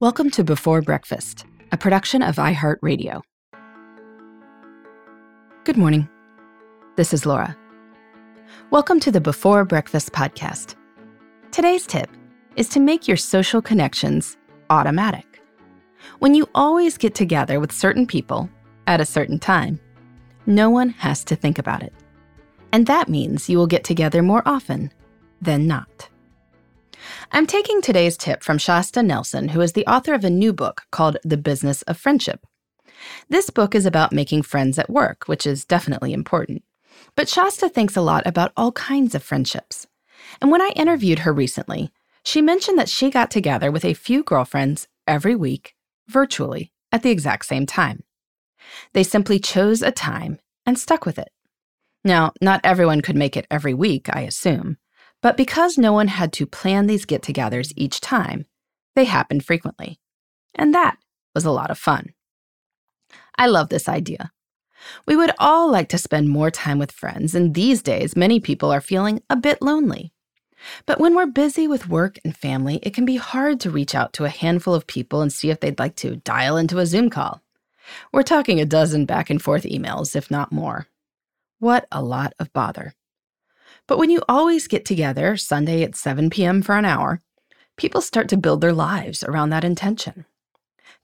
Welcome to Before Breakfast, a production of iHeartRadio. Good morning. This is Laura. Welcome to the Before Breakfast podcast. Today's tip is to make your social connections automatic. When you always get together with certain people at a certain time, no one has to think about it. And that means you will get together more often than not. I'm taking today's tip from Shasta Nelson, who is the author of a new book called The Business of Friendship. This book is about making friends at work, which is definitely important. But Shasta thinks a lot about all kinds of friendships. And when I interviewed her recently, she mentioned that she got together with a few girlfriends every week, virtually, at the exact same time. They simply chose a time and stuck with it. Now, not everyone could make it every week, I assume, but because no one had to plan these get togethers each time, they happened frequently. And that was a lot of fun. I love this idea. We would all like to spend more time with friends, and these days, many people are feeling a bit lonely. But when we're busy with work and family, it can be hard to reach out to a handful of people and see if they'd like to dial into a Zoom call. We're talking a dozen back and forth emails, if not more. What a lot of bother. But when you always get together Sunday at 7 p.m. for an hour, people start to build their lives around that intention.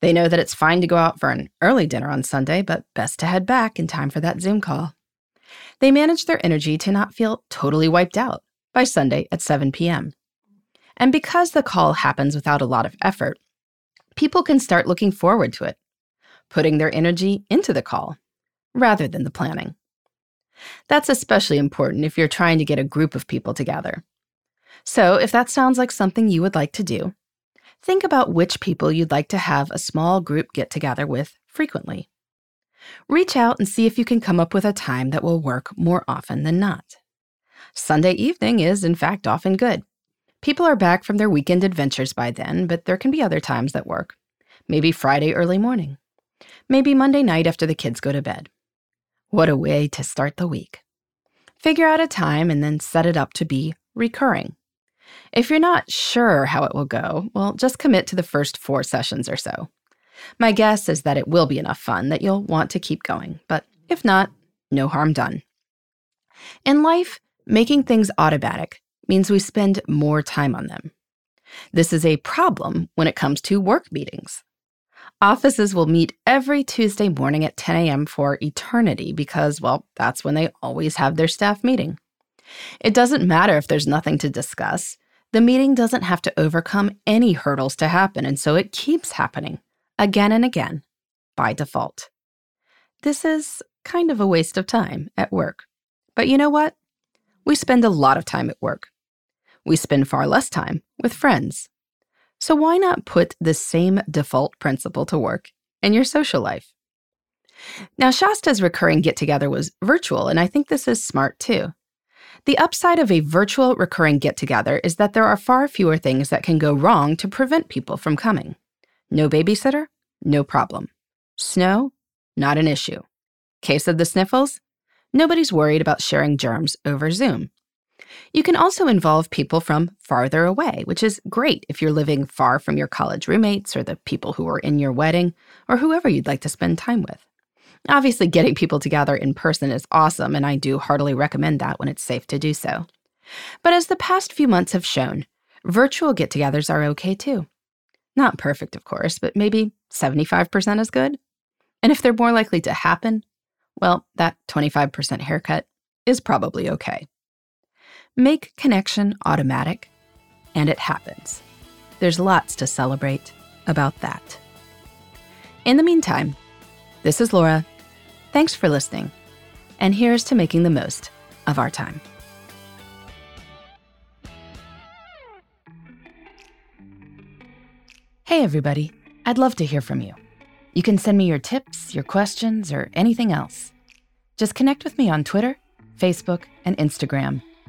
They know that it's fine to go out for an early dinner on Sunday, but best to head back in time for that Zoom call. They manage their energy to not feel totally wiped out by Sunday at 7 p.m. And because the call happens without a lot of effort, people can start looking forward to it, putting their energy into the call rather than the planning. That's especially important if you're trying to get a group of people together. So, if that sounds like something you would like to do, think about which people you'd like to have a small group get together with frequently. Reach out and see if you can come up with a time that will work more often than not. Sunday evening is, in fact, often good. People are back from their weekend adventures by then, but there can be other times that work. Maybe Friday early morning. Maybe Monday night after the kids go to bed. What a way to start the week. Figure out a time and then set it up to be recurring. If you're not sure how it will go, well, just commit to the first four sessions or so. My guess is that it will be enough fun that you'll want to keep going, but if not, no harm done. In life, making things automatic means we spend more time on them. This is a problem when it comes to work meetings. Offices will meet every Tuesday morning at 10 a.m. for eternity because, well, that's when they always have their staff meeting. It doesn't matter if there's nothing to discuss. The meeting doesn't have to overcome any hurdles to happen, and so it keeps happening again and again by default. This is kind of a waste of time at work. But you know what? We spend a lot of time at work. We spend far less time with friends. So why not put the same default principle to work in your social life? Now, Shasta's recurring get together was virtual, and I think this is smart too. The upside of a virtual recurring get together is that there are far fewer things that can go wrong to prevent people from coming. No babysitter? No problem. Snow? Not an issue. Case of the sniffles? Nobody's worried about sharing germs over Zoom. You can also involve people from farther away, which is great if you're living far from your college roommates or the people who are in your wedding or whoever you'd like to spend time with. Obviously, getting people together in person is awesome, and I do heartily recommend that when it's safe to do so. But as the past few months have shown, virtual get togethers are okay too. Not perfect, of course, but maybe 75% is good. And if they're more likely to happen, well, that 25% haircut is probably okay. Make connection automatic, and it happens. There's lots to celebrate about that. In the meantime, this is Laura. Thanks for listening, and here's to making the most of our time. Hey, everybody. I'd love to hear from you. You can send me your tips, your questions, or anything else. Just connect with me on Twitter, Facebook, and Instagram